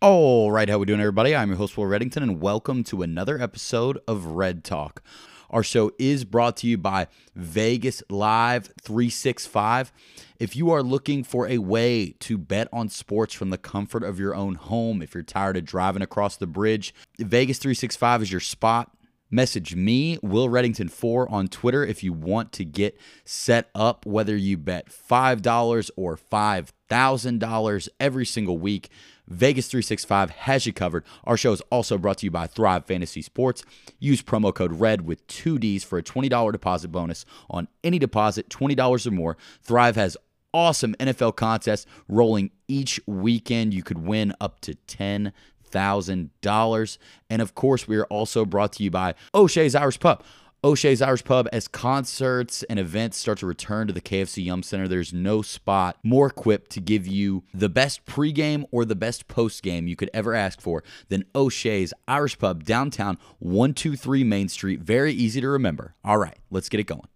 All right, how we doing, everybody? I'm your host, Will Reddington, and welcome to another episode of Red Talk. Our show is brought to you by Vegas Live 365. If you are looking for a way to bet on sports from the comfort of your own home, if you're tired of driving across the bridge, Vegas 365 is your spot. Message me, Will Reddington4, on Twitter if you want to get set up, whether you bet $5 or $5,000 every single week. Vegas 365 has you covered. Our show is also brought to you by Thrive Fantasy Sports. Use promo code RED with two Ds for a $20 deposit bonus on any deposit, $20 or more. Thrive has awesome NFL contests rolling each weekend. You could win up to 10 thousand dollars. And of course, we are also brought to you by O'Shea's Irish Pub. O'Shea's Irish Pub, as concerts and events start to return to the KFC Yum Center, there's no spot more equipped to give you the best pregame or the best postgame you could ever ask for than O'Shea's Irish Pub downtown, 123 Main Street. Very easy to remember. All right, let's get it going.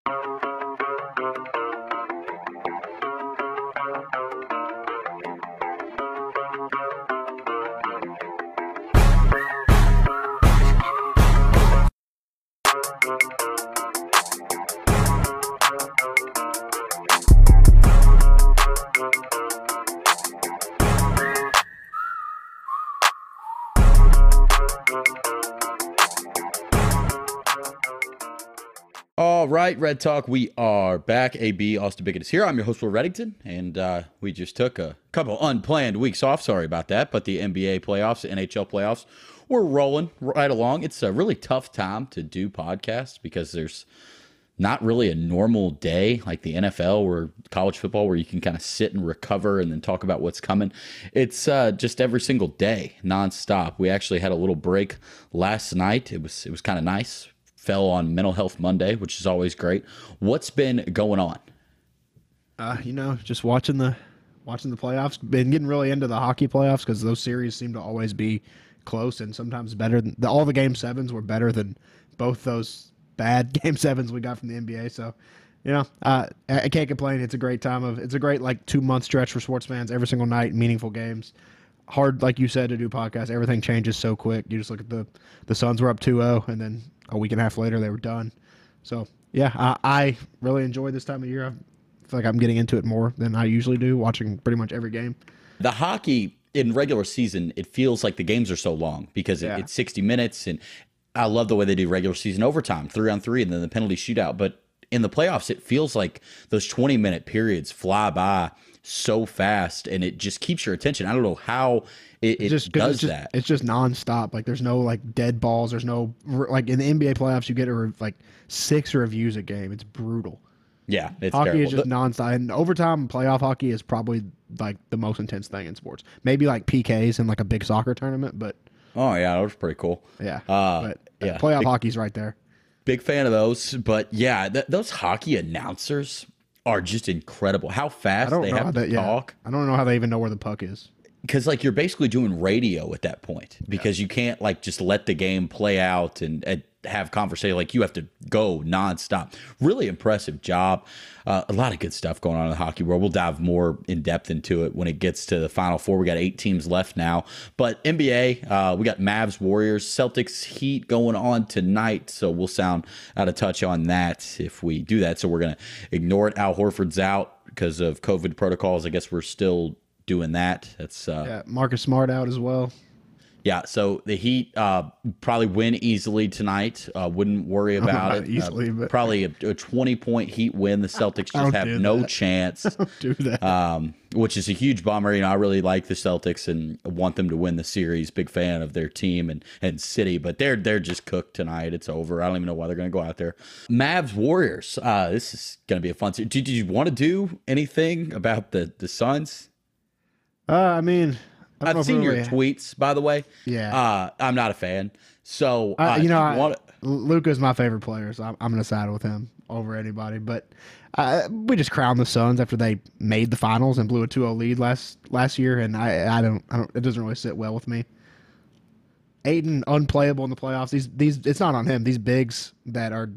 Right, Red Talk, we are back. AB Austin Bickett is here. I'm your host, Will Reddington, and uh, we just took a couple unplanned weeks off. Sorry about that, but the NBA playoffs, the NHL playoffs, we're rolling right along. It's a really tough time to do podcasts because there's not really a normal day like the NFL or college football where you can kind of sit and recover and then talk about what's coming. It's uh, just every single day, nonstop. We actually had a little break last night. It was it was kind of nice fell on Mental Health Monday, which is always great. What's been going on? Uh, you know, just watching the watching the playoffs. Been getting really into the hockey playoffs because those series seem to always be close and sometimes better. Than, the, all the game sevens were better than both those bad game sevens we got from the NBA. So, you know, uh, I, can't complain. It's a great time of it's a great like two month stretch for sports fans. Every single night, meaningful games. Hard, like you said, to do podcasts. Everything changes so quick. You just look at the the Suns were up 2-0, and then a week and a half later they were done. So yeah, I, I really enjoy this time of year. I feel like I'm getting into it more than I usually do, watching pretty much every game. The hockey in regular season, it feels like the games are so long because Yeah. it, it's 60 minutes, and I love the way they do regular season overtime, three on three, and then the penalty shootout. But in the playoffs, it feels like those 20 minute periods fly by so fast, and it just keeps your attention. I don't know how it, it just does it's just, that. It's just nonstop. Like there's no like dead balls. There's no like in the NBA playoffs you get a, like six reviews a game. It's brutal. yeah, it's hockey terrible. is just nonstop. And overtime playoff hockey is probably like the most intense thing in sports. Maybe like PKs in like a big soccer tournament, but oh yeah, that was pretty cool. yeah. Uh, but yeah. playoff Big- hockey's right there. Big fan of those, but yeah, th- those hockey announcers are just incredible. How fast they have to. Yeah, talk. I don't know how they even know where the puck is. because like you're basically doing radio at that point because you can't like just let the game play out and, and have conversation like you have to go nonstop. Really impressive job. Uh, a lot of good stuff going on in the hockey world. We'll dive more in depth into it when it gets to the final four. We got eight teams left now. But nba uh, we got mavs warriors celtics heat going on tonight. So we'll sound out of touch on that if we do that. So we're gonna ignore it. Al horford's out because of covid protocols. I guess we're still doing that. That's uh, Yeah, Marcus Smart out as well. Yeah, so the Heat uh, probably win easily tonight. Uh, wouldn't worry about it. easily, Uh, but- probably a, a twenty-point Heat win. The Celtics just have no that. chance, Do that. um, which is a huge bummer. You know, I really like the Celtics and want them to win the series. Big fan of their team and and city, but they're they're just cooked tonight. It's over. I don't even know why they're going to go out there. Mavs Warriors. Uh, this is going to be a fun series. Did, did you want to do anything about the the Suns? uh, I mean, I don't know I've seen your really- tweets, by the way. Yeah. Uh, I'm not a fan. So, Uh, you know, I, want- Luka's my favorite player, so I'm, I'm going to side with him over anybody. But uh, we just crowned the Suns after they made the finals and blew a 2-0 lead last last year, and I I don't I don't it doesn't really sit well with me. Ayton unplayable in the playoffs. These these it's not on him. These bigs that are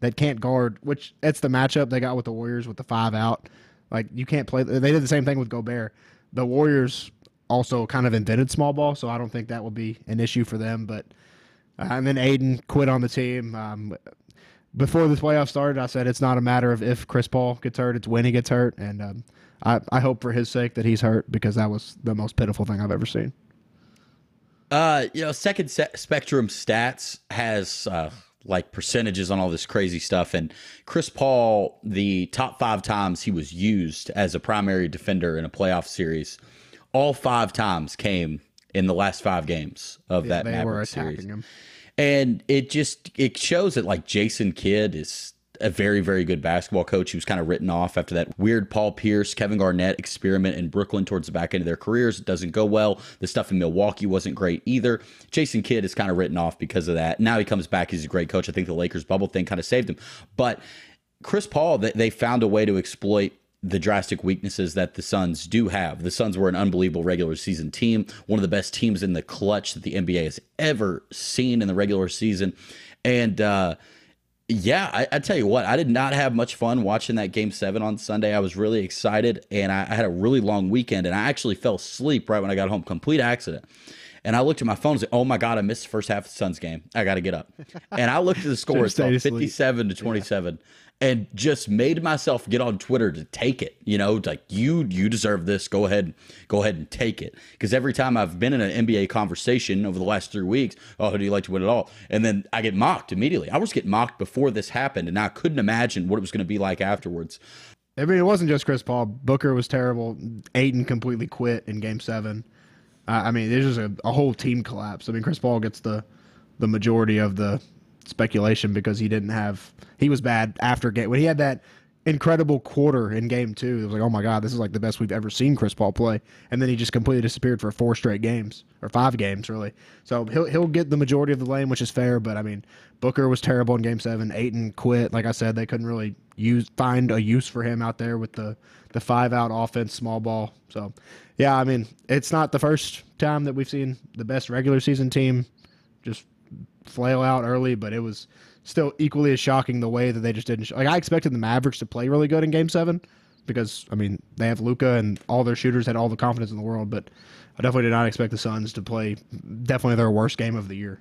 that can't guard, which it's the matchup they got with the Warriors with the five out. Like you can't play. They did the same thing with Gobert. The Warriors also kind of invented small ball, so I don't think that will be an issue for them. But uh, and then Ayton quit on the team. Um, before the playoffs started, I said it's not a matter of if Chris Paul gets hurt; it's when he gets hurt, and um, I, I hope for his sake that he's hurt because that was the most pitiful thing I've ever seen. Uh, you know, Second Se- Spectrum Stats has uh, like percentages on all this crazy stuff, and Chris Paul, the top five times he was used as a primary defender in a playoff series, all five times came in the last five games of Yeah, that they Maverick were series. him. And it just it shows that like Jason Kidd is a very very good basketball coach. He was kind of written off after that weird Paul Pierce, Kevin Garnett experiment in Brooklyn towards the back end of their careers. It doesn't go well. The stuff in Milwaukee wasn't great either. Jason Kidd is kind of written off because of that. Now he comes back. He's a great coach. I think the Lakers bubble thing kind of saved him. But Chris Paul, they, they found a way to exploit the drastic weaknesses that the Suns do have. The Suns were an unbelievable regular season team, one of the best teams in the clutch that the NBA has ever seen in the regular season. And uh, yeah, I, I tell you what, I did not have much fun watching that game seven on Sunday. I was really excited and I, I had a really long weekend and I actually fell asleep right when I got home. Complete accident. And I looked at my phone and said, Oh my God, I missed the first half of the Suns game. I got to get up. And I looked at the score, it's stayed about asleep. 57 to 27, and just made myself get on Twitter to take it. You know, like you you deserve this. Go ahead, go ahead and take it. Because every time I've been in an NBA conversation over the last three weeks, oh, who do you like to win it all? And then I get mocked immediately. I was getting mocked before this happened, and I couldn't imagine what it was going to be like afterwards. I mean, it wasn't just Chris Paul. Booker was terrible. Ayton completely quit in Game Seven. Uh, I mean, there's just a, a whole team collapse. I mean, Chris Paul gets the the majority of the speculation because he didn't have he was bad after game when he had that incredible quarter in game two. It was like, oh my god, this is like the best we've ever seen Chris Paul play, and then he just completely disappeared for four straight games or five games really. So he'll he'll get the majority of the blame, which is fair. But I mean, Booker was terrible in game seven. Ayton quit. Like I said, they couldn't really use find a use for him out there with the the five out offense, small ball. So yeah, I mean, it's not the first time that we've seen the best regular season team just flail out early, but it was still equally as shocking the way that they just didn't. Sh- like I expected the Mavericks to play really good in Game Seven because I mean they have Luka and all their shooters had all the confidence in the world, but I definitely did not expect the Suns to play definitely their worst game of the year.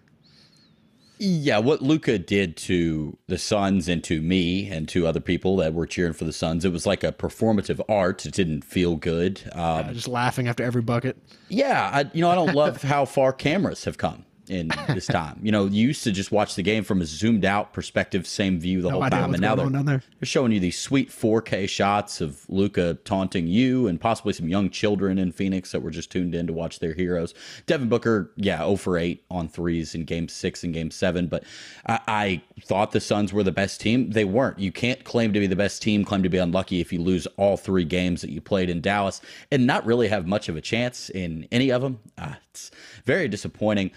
Yeah, what Luka did to the Suns and to me and to other people that were cheering for the Suns, it was like a performative art. It didn't feel good. Um, Uh, just laughing after every bucket. Yeah, I, you know, I don't love how far cameras have come in this time. You know, you used to just watch the game from a zoomed out perspective, same view the whole time, and now they're, they're showing you these sweet 4K shots of Luka taunting you and possibly some young children in Phoenix that were just tuned in to watch their heroes. Devin Booker, yeah, 0 for 8 on threes in Game Six and Game Seven, but I, I thought the Suns were the best team. They weren't. You can't claim to be the best team, claim to be unlucky if you lose all three games that you played in Dallas, and not really have much of a chance in any of them. Uh, it's very disappointing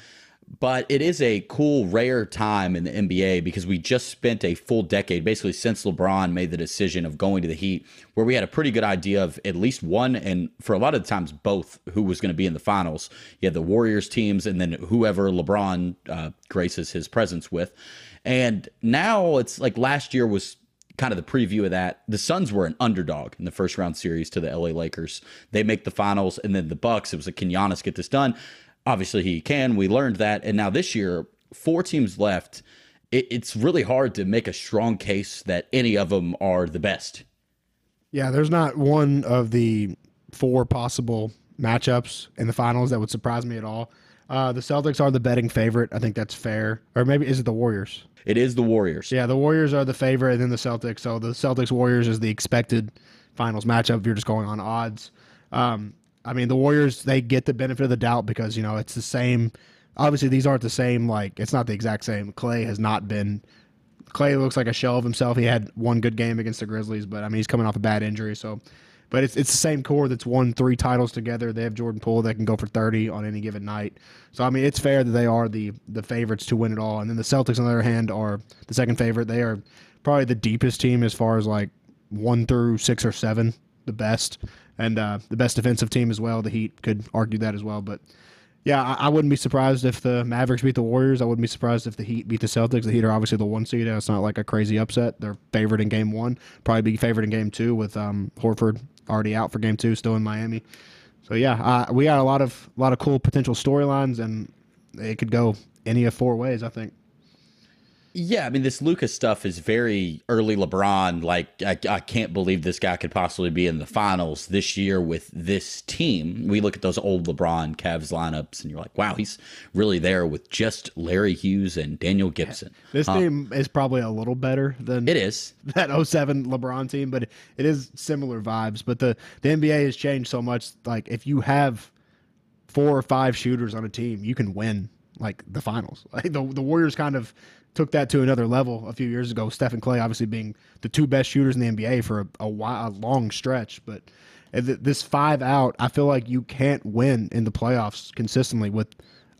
but it is a cool, rare time in the NBA because we just spent a full decade, basically since LeBron made the decision of going to the Heat, where we had a pretty good idea of at least one, and for a lot of the times, both who was going to be in the finals. You had the Warriors teams, and then whoever LeBron uh, graces his presence with. And now it's like last year was kind of the preview of that. The Suns were an underdog in the first round series to the LA Lakers. They make the finals, and then the Bucks. It was like, can Giannis get this done? Obviously, he can. We learned that, and now this year, four teams left. It, it's really hard to make a strong case that any of them are the best. Yeah, there's not one of the four possible matchups in the finals that would surprise me at all. Uh, the Celtics are the betting favorite. I think that's fair. Or maybe is it the Warriors? It is the Warriors. Yeah, the Warriors are the favorite, and then the Celtics. So the Celtics Warriors is the expected finals matchup if you're just going on odds. Um, I mean, the Warriors they get the benefit of the doubt because you know it's the same. Obviously, these aren't the same. Like it's not the exact same. Clay has not been. Clay looks like a shell of himself. He had one good game against the Grizzlies, but I mean he's coming off a bad injury. So, but it's it's the same core that's won three titles together. They have Jordan Poole that can go for thirty on any given night. So I mean it's fair that they are the the favorites to win it all. And then the Celtics on the other hand are the second favorite. They are probably the deepest team as far as like one through six or seven, the best, and uh, the best defensive team as well. The Heat could argue that as well, but. Yeah, I, I wouldn't be surprised if the Mavericks beat the Warriors. I wouldn't be surprised if the Heat beat the Celtics. The Heat are obviously the one seed. It's not like a crazy upset. They're favored in game one. Probably be favored in game two with um, Horford already out for game two, still in Miami. So yeah, uh, we got a lot of a lot of cool potential storylines, and it could go any of four ways. I think. Yeah, I mean, this Luka's stuff is very early LeBron. Like, I, I, can't believe this guy could possibly be in the finals this year with this team. We look at those old LeBron Cavs lineups, and you're like, wow, he's really there with just Larry Hughes and Daniel Gibson. This um, team is probably a little better than it is that 07 LeBron team, but it is similar vibes. But the, the NBA has changed so much. Like, if you have four or five shooters on a team, you can win like the finals. Like the the Warriors kind of took that to another level a few years ago. Stephen Clay obviously being the two best shooters in the NBA for a, a, while, a long stretch, but this five out, I feel like you can't win in the playoffs consistently with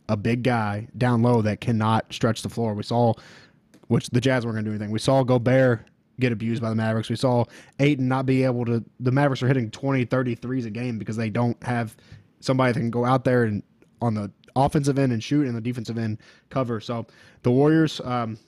a big guy down low that cannot stretch the floor. We saw, which the Jazz weren't going to do anything. We saw Gobert get abused by the Mavericks. We saw Ayton not be able to. The Mavericks are hitting 20, 30 threes a game because they don't have somebody that can go out there and on the offensive end and shoot, and the defensive end cover. So the Warriors, um,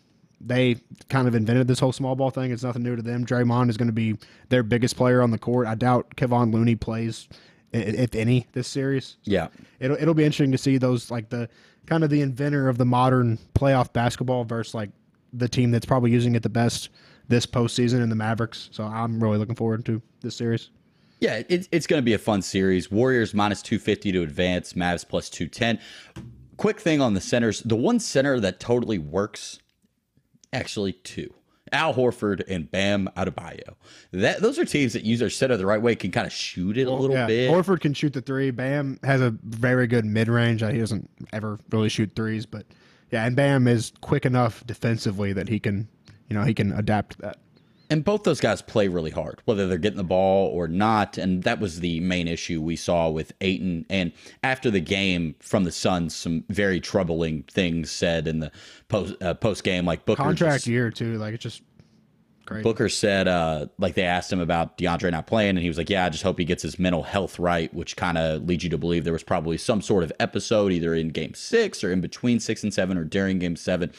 they kind of invented this whole small ball thing. It's nothing new to them. Draymond is going to be their biggest player on the court. I doubt Kevon Looney plays, if any, this series. Yeah, it'll it'll be interesting to see those like the kind of the inventor of the modern playoff basketball versus like the team that's probably using it the best this postseason in the Mavericks. So I'm really looking forward to this series. Yeah, it's it's going to be a fun series. Warriors minus 250 to advance, Mavs plus 210. Quick thing on the centers. The one center that totally works, actually two. Al Horford and Bam Adebayo. That those are teams that use their center the right way, can kind of shoot it a little yeah. bit. Horford can shoot the three. Bam has a very good mid range. He doesn't ever really shoot threes, but yeah, and Bam is quick enough defensively that he can, you know, he can adapt to that. And both those guys play really hard, whether they're getting the ball or not. And that was the main issue we saw with Ayton. And after the game from the Suns, some very troubling things said in the post uh, post game, like Booker contract just, year too. Like it's just Crazy. Booker said, uh, like they asked him about DeAndre not playing, and he was like, "Yeah, I just hope he gets his mental health right," which kind of leads you to believe there was probably some sort of episode either in Game Six or in between six and seven or during Game Seven.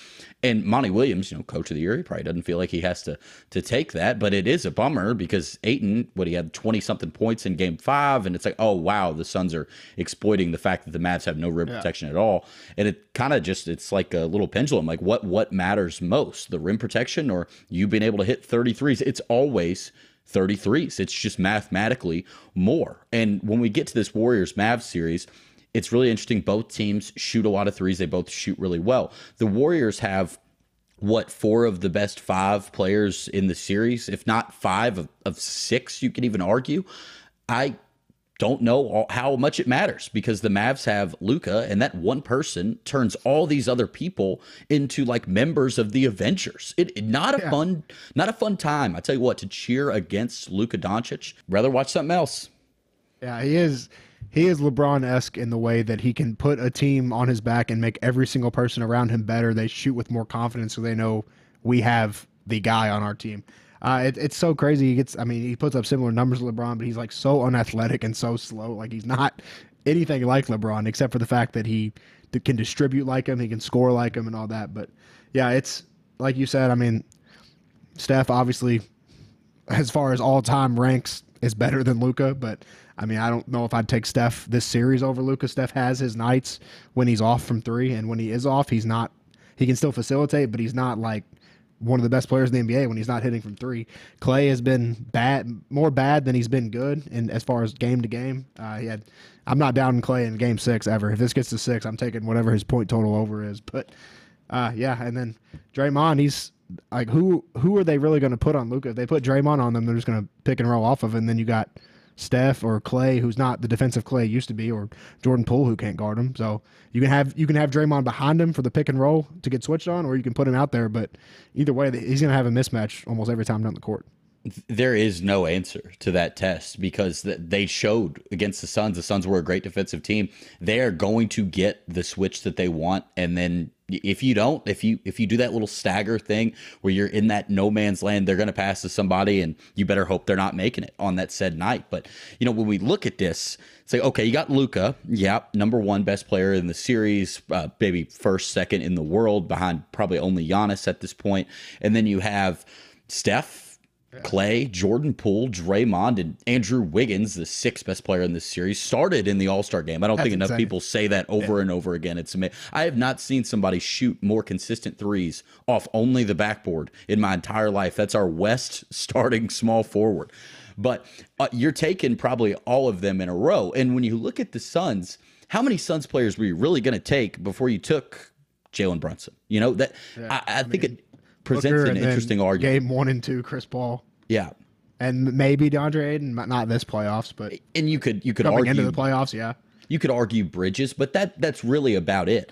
And Monty Williams, you know, coach of the year, he probably doesn't feel like he has to to take that, but it is a bummer because Ayton, what he had twenty something points in Game Five, and it's like, oh wow, the Suns are exploiting the fact that the Mavs have no rim yeah. protection at all, and it kind of just it's like a little pendulum. Like what what matters most, the rim protection or you being able to hit 33s? It's always 33s. It's just mathematically more. And when we get to this Warriors Mavs series, it's really interesting. Both teams shoot a lot of threes. They both shoot really well. The Warriors have what four of the best five players in the series, if not five of, of six, you can even argue. I don't know how much it matters because the Mavs have Luka, and that one person turns all these other people into like members of the Avengers. It, it not a yeah. fun, not a fun time. I tell you what, to cheer against Luka Doncic, rather watch something else. Yeah, he is he is LeBron esque in the way that he can put a team on his back and make every single person around him better. They shoot with more confidence, so they know we have the guy on our team. Uh, it, it's so crazy. He gets, I mean, he puts up similar numbers to LeBron, but he's like so unathletic and so slow. Like he's not anything like LeBron, except for the fact that he can distribute like him, he can score like him, and all that. But yeah, it's like you said. I mean, Steph obviously, as far as all time ranks, is better than Luka, but I mean, I don't know if I'd take Steph this series over Luka. Steph has his nights when he's off from three, and when he is off, he's not. He can still facilitate, but he's not like one of the best players in the NBA when he's not hitting from three. Clay has been bad, more bad than he's been good, and as far as game to game, uh, he had. I'm not down in Clay in Game Six ever. If this gets to six, I'm taking whatever his point total over is. But uh, yeah, and then Draymond, he's like, who who are they really going to put on Luka? If they put Draymond on them, they're just going to pick and roll off of, and then you got Steph or Clay, who's not the defensive Clay used to be, or Jordan Poole, who can't guard him. So you can have you can have Draymond behind him for the pick and roll to get switched on, or you can put him out there. But either way, he's going to have a mismatch almost every time down the court. There is no answer to that test because they showed against the Suns. The Suns were a great defensive team. They are going to get the switch that they want, and then if you don't if you if you do that little stagger thing where you're in that no man's land they're going to pass to somebody and you better hope they're not making it on that said night but you know when we look at this say like, okay you got Luka, yeah number one best player in the series uh, maybe first second in the world behind probably only Giannis at this point and then you have Steph Clay, Jordan Poole, Draymond, and Andrew Wiggins, the sixth best player in this series, started in the All Star game. I don't That's think enough insane. people say that over and over again. It's amazing. I have not seen somebody shoot more consistent threes off only the backboard in my entire life. That's our West starting small forward. But uh, you're taking probably all of them in a row. And when you look at the Suns, how many Suns players were you really going to take before you took Jalen Brunson? You know that I, I, think it presents Booker an interesting argument. Game one and two, Chris Paul, Yeah, and maybe DeAndre Ayton, not this playoffs, but and you could you could coming argue into the playoffs, yeah. you could argue Bridges, but that that's really about it.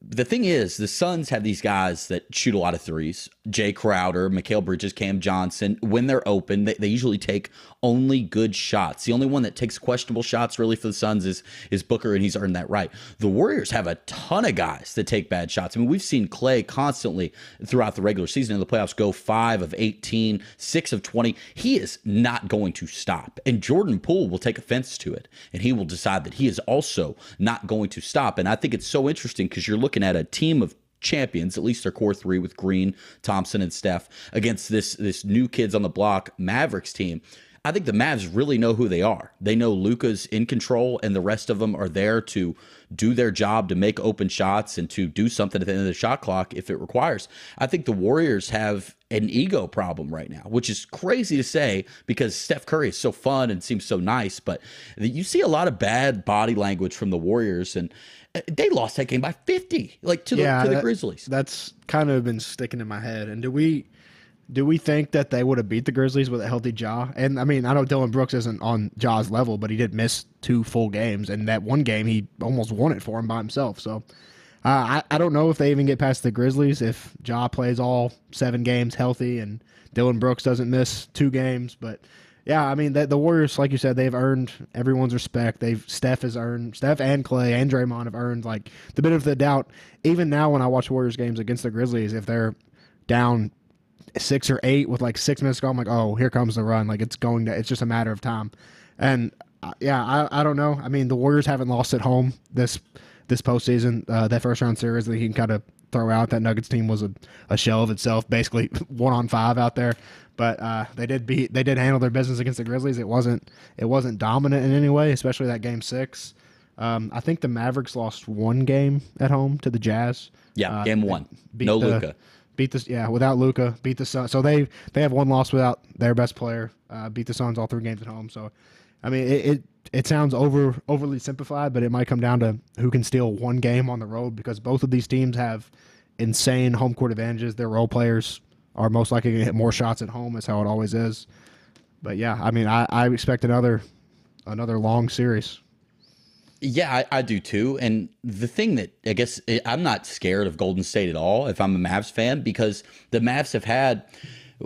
The thing is, the Suns have these guys that shoot a lot of threes. Jae Crowder, Mikal Bridges, Cam Johnson. When they're open, they, they usually take only good shots. The only one that takes questionable shots really for the Suns is is Booker, and he's earned that right. The Warriors have a ton of guys that take bad shots. I mean, we've seen Clay constantly throughout the regular season in the playoffs go five of 18, six of 20. He is not going to stop. And Jordan Poole will take offense to it, and he will decide that he is also not going to stop. And I think it's so interesting because you're looking at a team of champions, at least their core three with Green, Thompson, and Steph, against this this new kids on the block Mavericks team. I think the Mavs really know who they are. They know Luka's in control, and the rest of them are there to do their job to make open shots and to do something at the end of the shot clock if it requires. I think the Warriors have an ego problem right now, which is crazy to say because Steph Curry is so fun and seems so nice, but you see a lot of bad body language from the Warriors, and they lost that game by 50, like to the, yeah, to the Grizzlies. That's kind of been sticking in my head. And do we do we think that they would have beat the Grizzlies with a healthy Ja? And I mean, I know Dillon Brooks isn't on Ja's level, but he did miss two full games, and that one game he almost won it for him by himself. So. Uh, I, I don't know if they even get past the Grizzlies if Ja plays all seven games healthy and Dillon Brooks doesn't miss two games. But yeah, I mean the, the Warriors, like you said, they've earned everyone's respect. They've Steph has earned Steph and Clay and Draymond have earned like the benefit of the doubt. Even now, when I watch Warriors games against the Grizzlies, if they're down six or eight with like six minutes to go, I'm like, oh, here comes the run. Like it's going to. It's just a matter of time. And uh, yeah, I, I don't know. I mean, the Warriors haven't lost at home this this postseason. Uh, that first round series that he can kind of throw out. That Nuggets team was a, a shell of itself, basically one on five out there. But uh, they did beat. They did handle their business against the Grizzlies. It wasn't. It wasn't dominant in any way, especially that game six. Um, I think the Mavericks lost one game at home to the Jazz. Yeah, Uh, game one. beat No the- Luka. Beat the yeah without Luka. Beat the Suns. So they they have one loss without their best player. Uh, beat the Suns all three games at home. So, I mean it, it it sounds over overly simplified, but it might come down to who can steal one game on the road because both of these teams have insane home court advantages. Their role players are most likely going to hit more shots at home. Is how it always is. But yeah, I mean I, I expect another another long series. Yeah, I, I do too. And the thing that I guess I'm not scared of Golden State at all if I'm a Mavs fan because the Mavs have had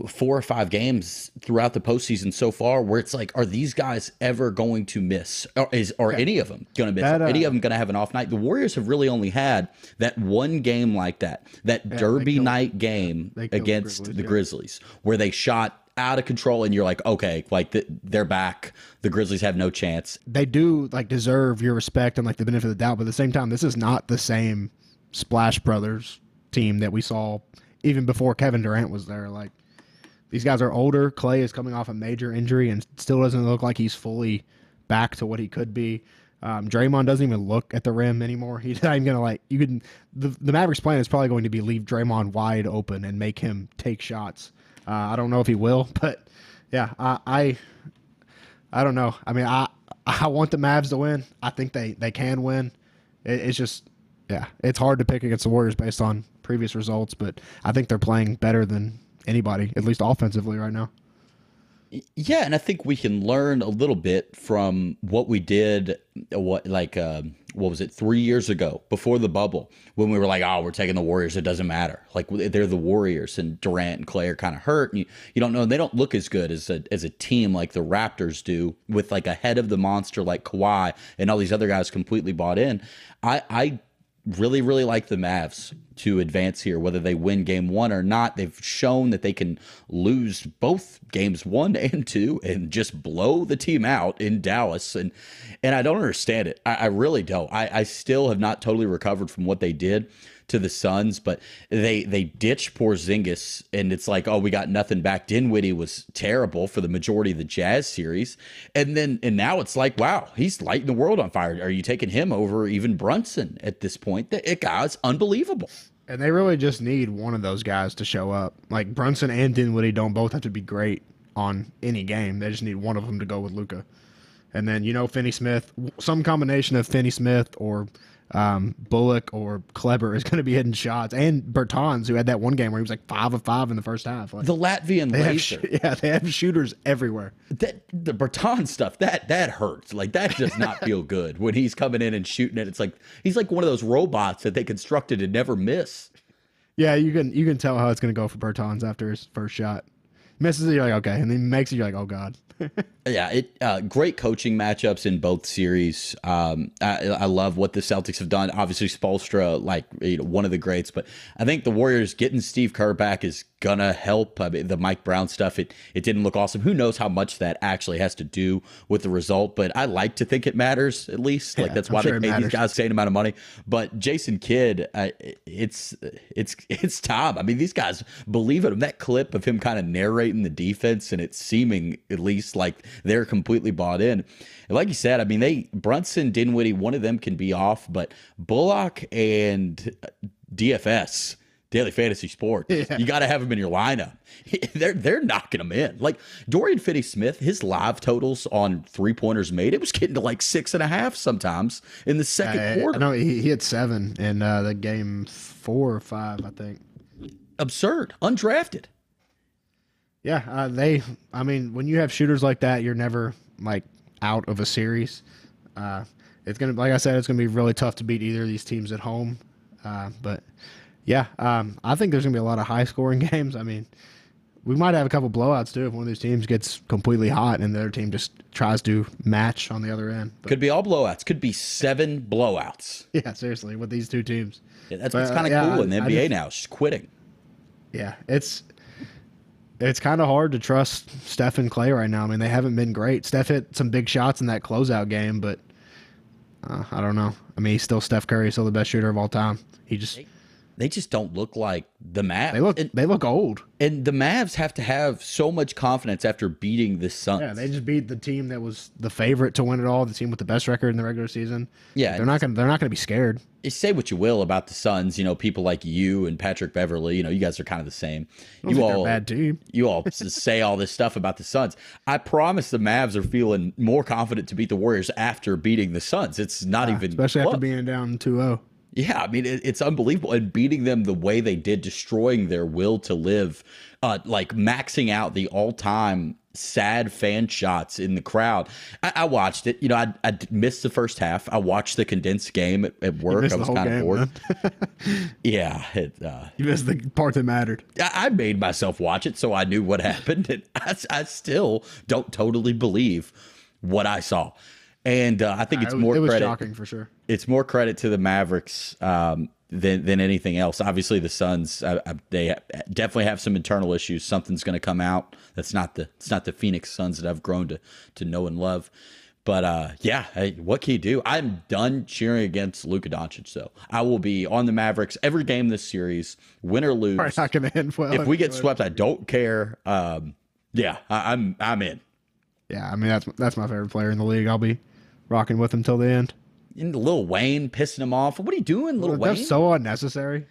four or five games throughout the postseason so far where it's like, are these guys ever going to miss? Or is are any of them going to miss? That, Are any uh, of them going to have an off night? The Warriors have really only had that one game like that, that Derby killed- night game the against Grizzlies, the yeah. Grizzlies where they shot out of control and you're like, okay, like th- they're back. The Grizzlies have no chance. they do like deserve your respect and like the benefit of the doubt, but at the same time, this is not the same Splash Brothers team that we saw even before Kevin Durant was there. Like these guys are older. Clay is coming off a major injury and still doesn't look like he's fully back to what he could be. Um, Draymond doesn't even look at the rim anymore. He's not even gonna like you can the the Mavericks plan is probably going to be leave Draymond wide open and make him take shots. Uh, I don't know if he will, but yeah, I, I I don't know. I mean, I I want the Mavs to win. I think they they can win. It, it's just yeah, it's hard to pick against the Warriors based on previous results, but I think they're playing better than anybody, at least offensively right now. Yeah, and I think we can learn a little bit from what we did. What like uh, what was it? Three years ago, before the bubble, when we were like, "Oh, we're taking the Warriors. It doesn't matter. Like they're the Warriors, and Durant and Clay are kind of hurt, and you, you don't know. They don't look as good as a as a team like the Raptors do, with like a head of the monster like Kawhi and all these other guys completely bought in. I I really really like the Mavs to advance here, whether they win game one or not. They've shown that they can lose both games one and two and just blow the team out in Dallas. And and I don't understand it. I, I really don't. I, I still have not totally recovered from what they did to the Suns, but they they ditched Porzingis, and it's like, oh, we got nothing back. Dinwiddie was terrible for the majority of the Jazz series, and then and now it's like, wow, he's lighting the world on fire. Are you taking him over even Brunson at this point? That guy's unbelievable. And they really just need one of those guys to show up. Like Brunson and Dinwiddie don't both have to be great on any game. They just need one of them to go with Luka. And then you know Finney Smith, some combination of Finney Smith or um, Bullock or Kleber is going to be hitting shots, and Bertans, who had that one game where he was like five of five in the first half. Like, the Latvian laser. Have, yeah, they have shooters everywhere. That the Bertans stuff that that hurts. Like that does not feel good when he's coming in and shooting it. It's like he's like one of those robots that they constructed to never miss. Yeah, you can you can tell how it's going to go for Bertans after his first shot. Misses it, you're like okay, and then makes it, you're like oh god. yeah, it uh, great coaching matchups in both series. Um, I, I, love what the Celtics have done. Obviously, Spoelstra, like you know, one of the greats, but I think the Warriors getting Steve Kerr back is gonna help. I mean, the Mike Brown stuff, it it didn't look awesome. Who knows how much that actually has to do with the result? But I like to think it matters at least. Like that's why sure they pay these guys the same amount of money. But Jason Kidd, uh, it's it's it's time. I mean, these guys believe in him. That clip of him kind of narrating the defense and it seeming at least like they're completely bought in. And like you said, I mean, they Brunson, Dinwiddie, one of them can be off, but Bullock and DFS. Daily Fantasy Sports. Yeah. You got to have him in your lineup. They're they're knocking him in. Like Dorian Finney-Smith, his live totals on three pointers made, it was getting to like six and a half sometimes in the second uh, quarter. know he, he had seven in uh, the game four or five, I think. Absurd, undrafted. Yeah, uh, they. I mean, when you have shooters like that, you're never like out of a series. Uh, it's gonna, like I said, it's gonna be really tough to beat either of these teams at home. Uh, but yeah, um, I think there's gonna be a lot of high scoring games. I mean, we might have a couple blowouts too if one of these teams gets completely hot and the other team just tries to match on the other end. But, Could be all blowouts. Could be seven blowouts. Yeah, seriously, with these two teams. Yeah, that's what's kind of yeah, cool in the NBA just, now. Just quitting. Yeah, it's it's kind of hard to trust Steph and Clay right now. I mean, they haven't been great. Steph hit some big shots in that closeout game, but uh, I don't know. I mean, he's still Steph Curry, he's still the best shooter of all time. He just they just don't look like the Mavs. They look and, they look old. And the Mavs have to have so much confidence after beating the Suns. Yeah, they just beat the team that was the favorite to win it all, the team with the best record in the regular season. Yeah, they're not gonna they're not gonna be scared. Say what you will about the Suns, you know, people like you and Patrick Beverley, you know, you guys are kind of the same. You all bad team. You all say all this stuff about the Suns. I promise the Mavs are feeling more confident to beat the Warriors after beating the Suns. It's not yeah, even especially close. after being down 2-0. Yeah, I mean it, it's unbelievable, and beating them the way they did, destroying their will to live, uh, like maxing out the all-time sad fan shots in the crowd. I, I watched it. You know, I, I, missed the first half. I watched the condensed game at, at work. I was kind of bored. yeah, it, uh, you missed the part that mattered. I, I, made myself watch it, so I knew what happened, and I, I still don't totally believe what I saw. And uh, I think it's more it was credit. shocking for sure. It's more credit to the Mavericks um, than than anything else. Obviously, the Suns uh, uh they definitely have some internal issues. Something's going to come out. That's not the it's not the Phoenix Suns that I've grown to to know and love. But uh, yeah, hey, what can you do? I'm done cheering against Luka Doncic. So I will be on the Mavericks every game this series, win or lose. not going to end well. If we get swept, I don't care. Um, yeah, I, I'm I'm in. Yeah, I mean that's that's my favorite player in the league. I'll be rocking with him till the end. And Lil Wayne pissing him off. What are you doing, Lil well, Wayne? That's so unnecessary.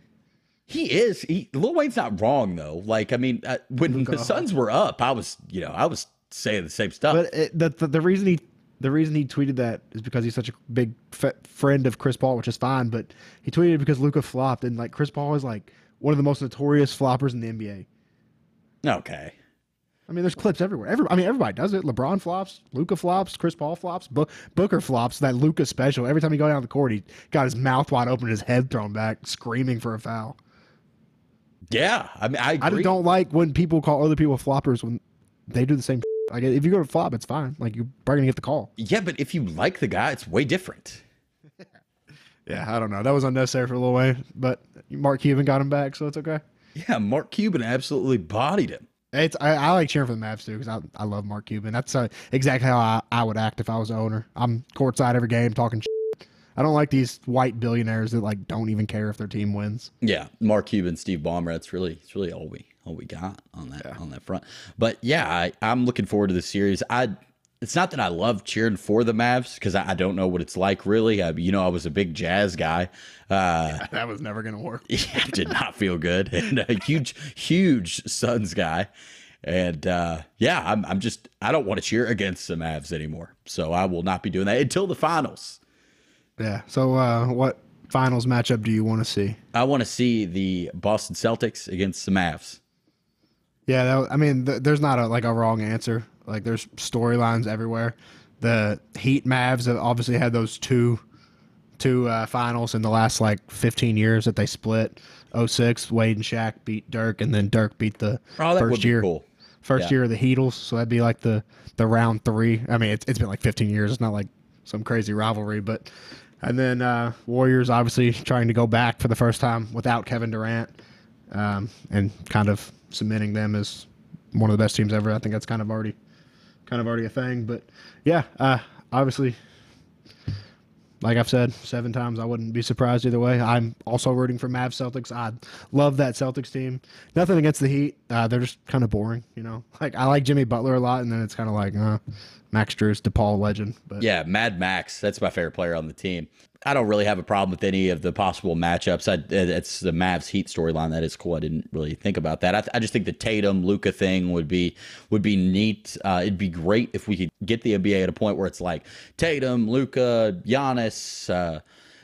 He is. He Lil Wayne's not wrong though. Like I mean, uh, when the Suns were up, I was you know I was saying the same stuff. But it, the, the, the reason he the reason he tweeted that is because he's such a big f- friend of Chris Paul, which is fine. But he tweeted because Luka flopped, and like Chris Paul is like one of the most notorious floppers in the NBA. Okay. I mean, there's clips everywhere. Every, I mean, everybody does it. LeBron flops, Luka flops, Chris Paul flops, Bo- Booker flops. That Luka special. Every time he go down the court, he got his mouth wide open, his head thrown back, screaming for a foul. Yeah, I mean, I, I don't like when people call other people floppers when they do the same. Like, if you go to flop, it's fine. Like, you're probably gonna get the call. Yeah, but if you like the guy, it's way different. Yeah, I don't know. That was unnecessary for Lil Wayne, but Mark Cuban got him back, so it's okay. Yeah, Mark Cuban absolutely bodied him. It's I, I like cheering for the Mavs too because I, I love Mark Cuban. That's uh, exactly how I, I would act if I was the owner. I'm courtside every game talking. Shit. I don't like these white billionaires that like don't even care if their team wins. Yeah, Mark Cuban, Steve Ballmer. That's really, it's really all we all we got on that on that front. But yeah, I, I'm looking forward to the series. I it's not that I love cheering for the Mavs because I, I don't know what it's like really. I, you know, I was a big Jazz guy. Uh, That was never gonna work. yeah, did not feel good, and a huge, huge Suns guy. And uh, yeah, I'm, I'm just I don't want to cheer against the Mavs anymore. So I will not be doing that until the finals. Yeah. So uh, what finals matchup do you want to see? I want to see the Boston Celtics against the Mavs. Yeah, that, I mean, th- there's not a like a wrong answer. Like, there's storylines everywhere. The Heat Mavs have obviously had those two two uh, finals in the last like 15 years that they split. 06, Wade and Shaq beat Dirk, and then Dirk beat the Oh, first year cool. first Yeah. year of the Heatles. So that'd be like the the round three. I mean, it's it's been like 15 years. It's not like some crazy rivalry, but and then uh, Warriors obviously trying to go back for the first time without Kevin Durant, um, and kind of cementing them as one of the best teams ever. I think that's kind of already kind of already a thing. But yeah, uh, obviously. Like I've said seven times, I wouldn't be surprised either way. I'm also rooting for Mavs Celtics. I love that Celtics team. Nothing against the Heat. Uh, they're just kind of boring, you know. Like I like Jimmy Butler a lot, and then it's kind of like uh, Max Strus, DePaul legend. But Yeah, Mad Max. That's my favorite player on the team. I don't really have a problem with any of the possible matchups. I, it's the Mavs Heat storyline that is cool. I didn't really think about that. I, I just think the Tatum Luka thing would be would be neat. Uh, it'd be great if we could get the NBA at a point where it's like Tatum, Luka, Giannis. Uh,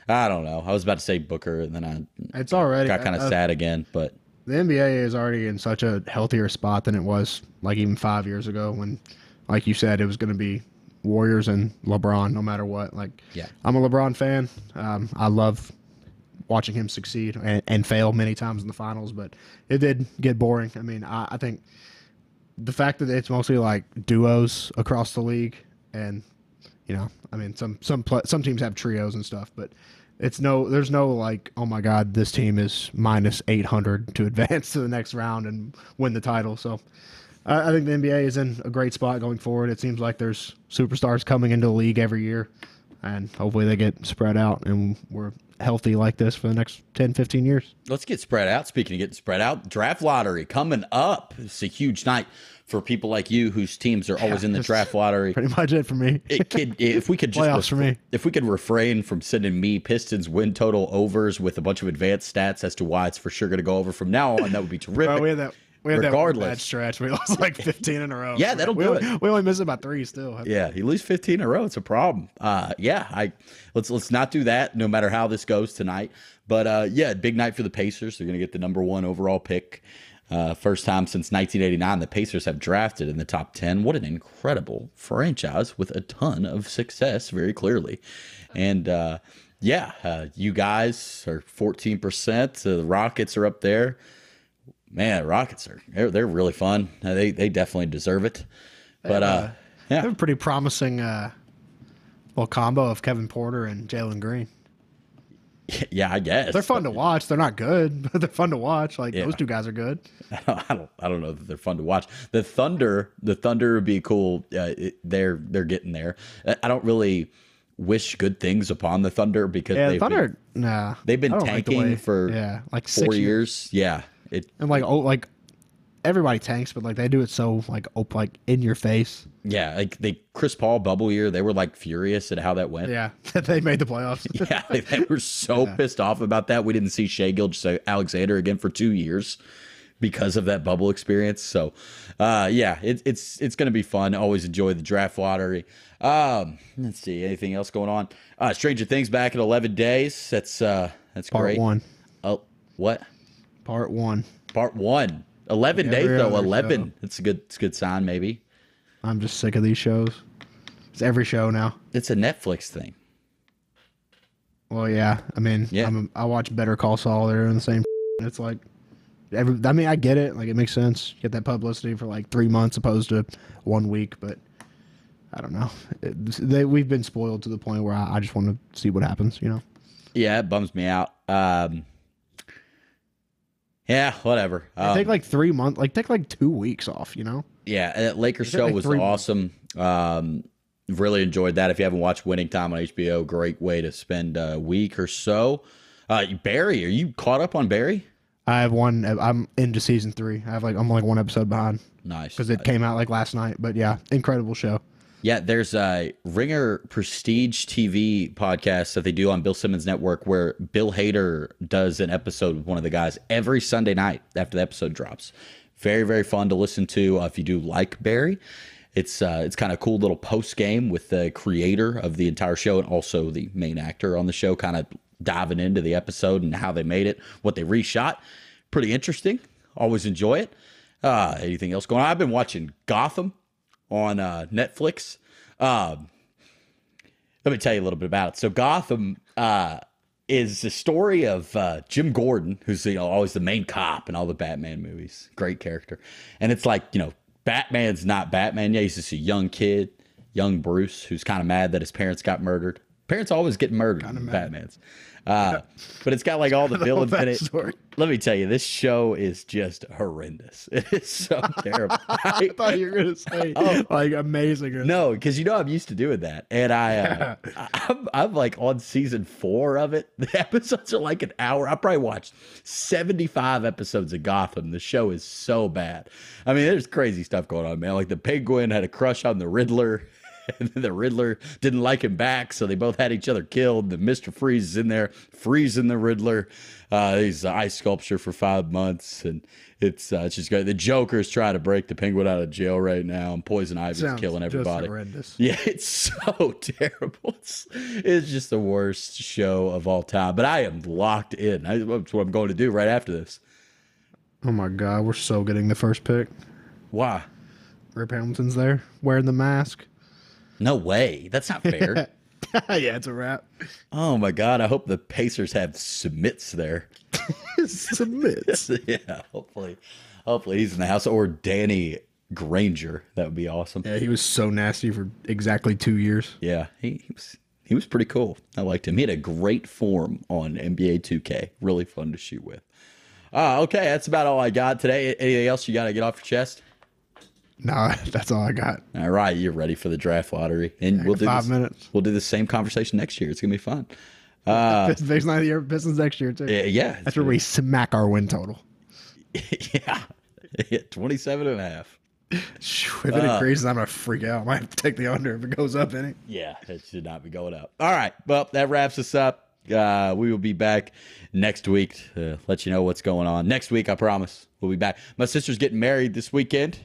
I don't know. I was about to say Booker, and then I it's already got kind of sad again. But the NBA is already in such a healthier spot than it was like even five years ago when, like you said, it was going to be Warriors and LeBron no matter what. Like, Yeah. I'm a LeBron fan. Um, I love watching him succeed and, and fail many times in the finals, but it did get boring. I mean, I, I think the fact that it's mostly like duos across the league, and you know, I mean, some some some teams have trios and stuff, but it's no, there's no like, oh my god, this team is minus 800 to advance to the next round and win the title. So. I I think the NBA is in a great spot going forward. It seems like there's superstars coming into the league every year, and hopefully they get spread out and we're healthy like this for the next 10, 15 years. let's get spread out. Speaking of getting spread out, draft lottery coming up. It's a huge night for people like you whose teams are always in the draft lottery. Pretty much it for me. it could if we could just Playoffs for me. if we could refrain from sending me Pistons win total overs with a bunch of advanced stats as to why it's for sure going to go over from now on, that would be terrific. Bro, we had that. We had that Regardless. one bad stretch. We lost like 15 in a row. Yeah, that'll we do only, We only missed about three still. yeah, you lose 15 in a row, it's a problem. Uh, yeah, I let's let's not do that. No matter how this goes tonight, but uh, yeah, big night for the Pacers. They're going to get the number one overall pick. Uh, first time since 1989, the Pacers have drafted in the top 10. What an incredible franchise with a ton of success, very clearly. And uh, yeah, uh, you guys are 14%. Uh, the Rockets are up there. Man, Rockets are they're, they're really fun. Uh, they they definitely deserve it. But uh, They yeah, have a pretty promising uh, little combo of Kevin Porter and Jalen Green. yeah, I guess They're fun to watch. They're not good, but they're fun to watch. Like Yeah. those two guys are good. I don't I don't know that they're fun to watch. The Thunder, the Thunder would be cool. Uh, it, they're they're getting there. I don't really wish good things upon the Thunder because Yeah, they've Thunder. been, nah, they've been don't like the tanking way- for yeah, like four six years. Yeah, it and like oh, like everybody tanks, but like they do it so like op- like in your face. yeah like they Chris Paul bubble year. They were like furious at how that went. Yeah, they made the playoffs. Yeah, they, they were so pissed off about that. We didn't see Shai Gilgeous Alexander again for two years because of that bubble experience. So, uh, yeah, it, it's it's going to be fun. Always enjoy the draft lottery. Um, let's see, anything else going on? Uh, Stranger Things back in eleven days. That's uh, that's Part great. one. Oh, what? Part one. Part one. Eleven Every days though. Eleven. show. It's a good. It's a good sign. Maybe I'm just sick of these shows. It's every show now. it's a Netflix thing. Well, yeah. I mean, Yeah. I'm I watch Better Call Saul. They're in the same. It's like, every. I mean, I get it. Like, it makes sense. Get that publicity for like three months opposed to one week. But I don't know. It, they we've been spoiled to the point where I, I just want to see what happens. You know. Yeah, it bums me out. Um, yeah, whatever. Um, take like three months, like take like two weeks off. You know. yeah, that Lakers show like was awesome. Um, really enjoyed that. If you haven't watched Winning Time on HBO, great way to spend a week or so. Uh, Barry, are you caught up on Barry? I have one. I'm into season three. I have like I'm like one episode behind Nice. because it came out like last night. But yeah, incredible show. Yeah, there's a Ringer Prestige TV podcast that they do on Bill Simmons Network where Bill Hader does an episode with one of the guys every Sunday night after the episode drops. Very, very fun to listen to uh, if you do like Barry. It's uh, it's kind of cool little post game with the creator of the entire show and also the main actor on the show, kind of diving into the episode and how they made it, what they reshot. Pretty interesting. Always enjoy it. Uh, anything else going on? I've been watching Gotham on uh, Netflix. Um, let me tell you a little bit about it. So Gotham uh, is the story of uh, Jim Gordon, who's you know always the main cop in all the Batman movies. Great character, and it's like you know Batman's not Batman. Yeah, he's just a young kid, young Bruce, who's kind of mad that his parents got murdered. Parents always get murdered in Batman's. Uh, but it's got like all the villains in it. Let me tell you, this show is just horrendous. It is so terrible. I thought you were gonna say like amazing. No, because you know I'm used to doing that, and I, uh, I'm, I'm like on season four of it. The episodes are like an hour. I probably watched 75 episodes of Gotham. The show is so bad. I mean, there's crazy stuff going on, man. Like the Penguin had a crush on the Riddler. And then the Riddler didn't like him back, so they both had each other killed. The Mister Freeze is in there, freezing the Riddler. Uh, he's an ice sculpture for five months, and it's uh, it's just great. The Joker's trying to break the Penguin out of jail right now, and Poison Ivy's Sounds killing just everybody. horrendous. Yeah, it's so terrible. It's, it's just the worst show of all time. But I am locked in. I, that's what I'm going to do right after this. Oh my god, we're so getting the first pick. Why? Rip Hamilton's there wearing the mask. No way. That's not fair. yeah, it's a wrap. oh my god. I hope the Pacers have Smits there. Smits. yeah, hopefully, hopefully he's in the house or Danny Granger. That would be awesome. Yeah, he was so nasty for exactly two years. Yeah, he, he was he was pretty cool. I liked him. He had a great form on NBA 2K. Really fun to shoot with. Uh, okay, that's about all I got today. Anything else you got to get off your chest? No, that's all I got. All right, you're ready for the draft lottery, and we'll do Five this, minutes. We'll do the same conversation next year. It's gonna be fun. Uh, Pistons next year, Pistons next year too. yeah, yeah, That's where we smack our win total. yeah, yeah, 27 and a half. If it increases, I'm gonna freak out. I might have to take the under if it goes up any. Yeah, it should not be going up. All right. Well, that wraps us up. Uh, we will be back next week to let you know what's going on. Next week, I promise, we'll be back. My sister's getting married this weekend.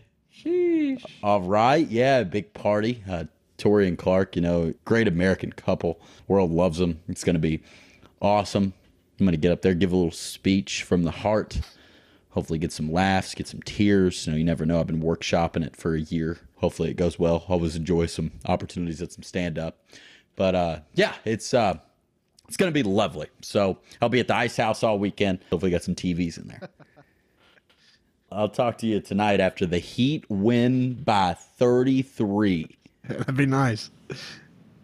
Sheesh. All right. Yeah, big party. Uh, Tori and Clark, you know, great American couple. World loves them. It's going to be awesome. I'm going to get up there, give a little speech from the heart. Hopefully, get some laughs, get some tears. You know, you never know. I've been workshopping it for a year. Hopefully, it goes well. Always enjoy some opportunities at some stand up. But uh, yeah, it's uh, it's going to be lovely. So I'll be at the Ice House all weekend. Hopefully, got some TVs in there. I'll talk to you tonight after the Heat win by 33. That'd be nice.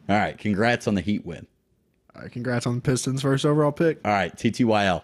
All right. Congrats on the Heat win. All right, congrats on the Pistons' first overall pick. All right. TTYL.